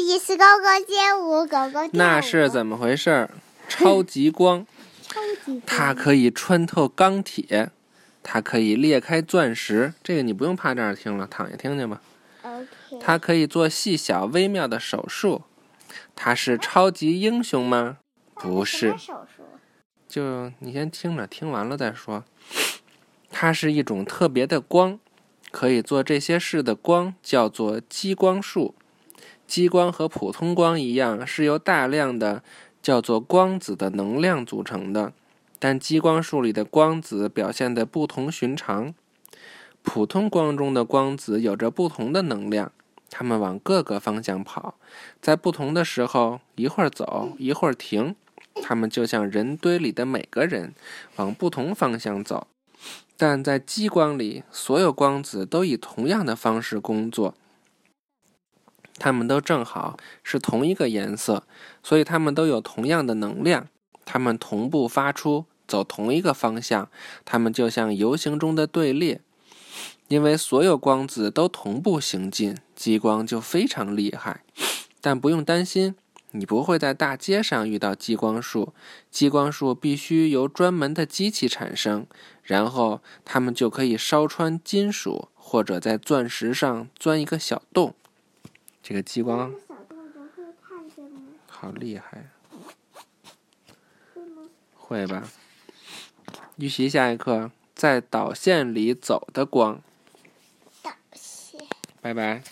意思高高街舞，狗狗跳舞。那是怎么回事儿？超级光，超级它可以穿透钢铁，它可以裂开钻石。这个你不用趴这儿听了，躺下听听吧。它可以做细小微妙的手术。它是超级英雄吗？不是？就你先听着，听完了再说。它是一种特别的光，可以做这些事的光叫做激光束。激光和普通光一样，是由大量的叫做光子的能量组成的，但激光束里的光子表现得不同寻常。普通光中的光子有着不同的能量，它们往各个方向跑，在不同的时候一会儿走，一会儿停。它们就像人堆里的每个人，往不同方向走。但在激光里，所有光子都以同样的方式工作。它们都正好是同一个颜色，所以它们都有同样的能量。它们同步发出，走同一个方向。它们就像游行中的队列。因为所有光子都同步行进，激光就非常厉害。但不用担心，你不会在大街上遇到激光束。激光束必须由专门的机器产生，然后它们就可以烧穿金属，或者在钻石上钻一个小洞。这个激光？好厉害？会吧？预习下一课，在导线里走的光。导线。拜拜。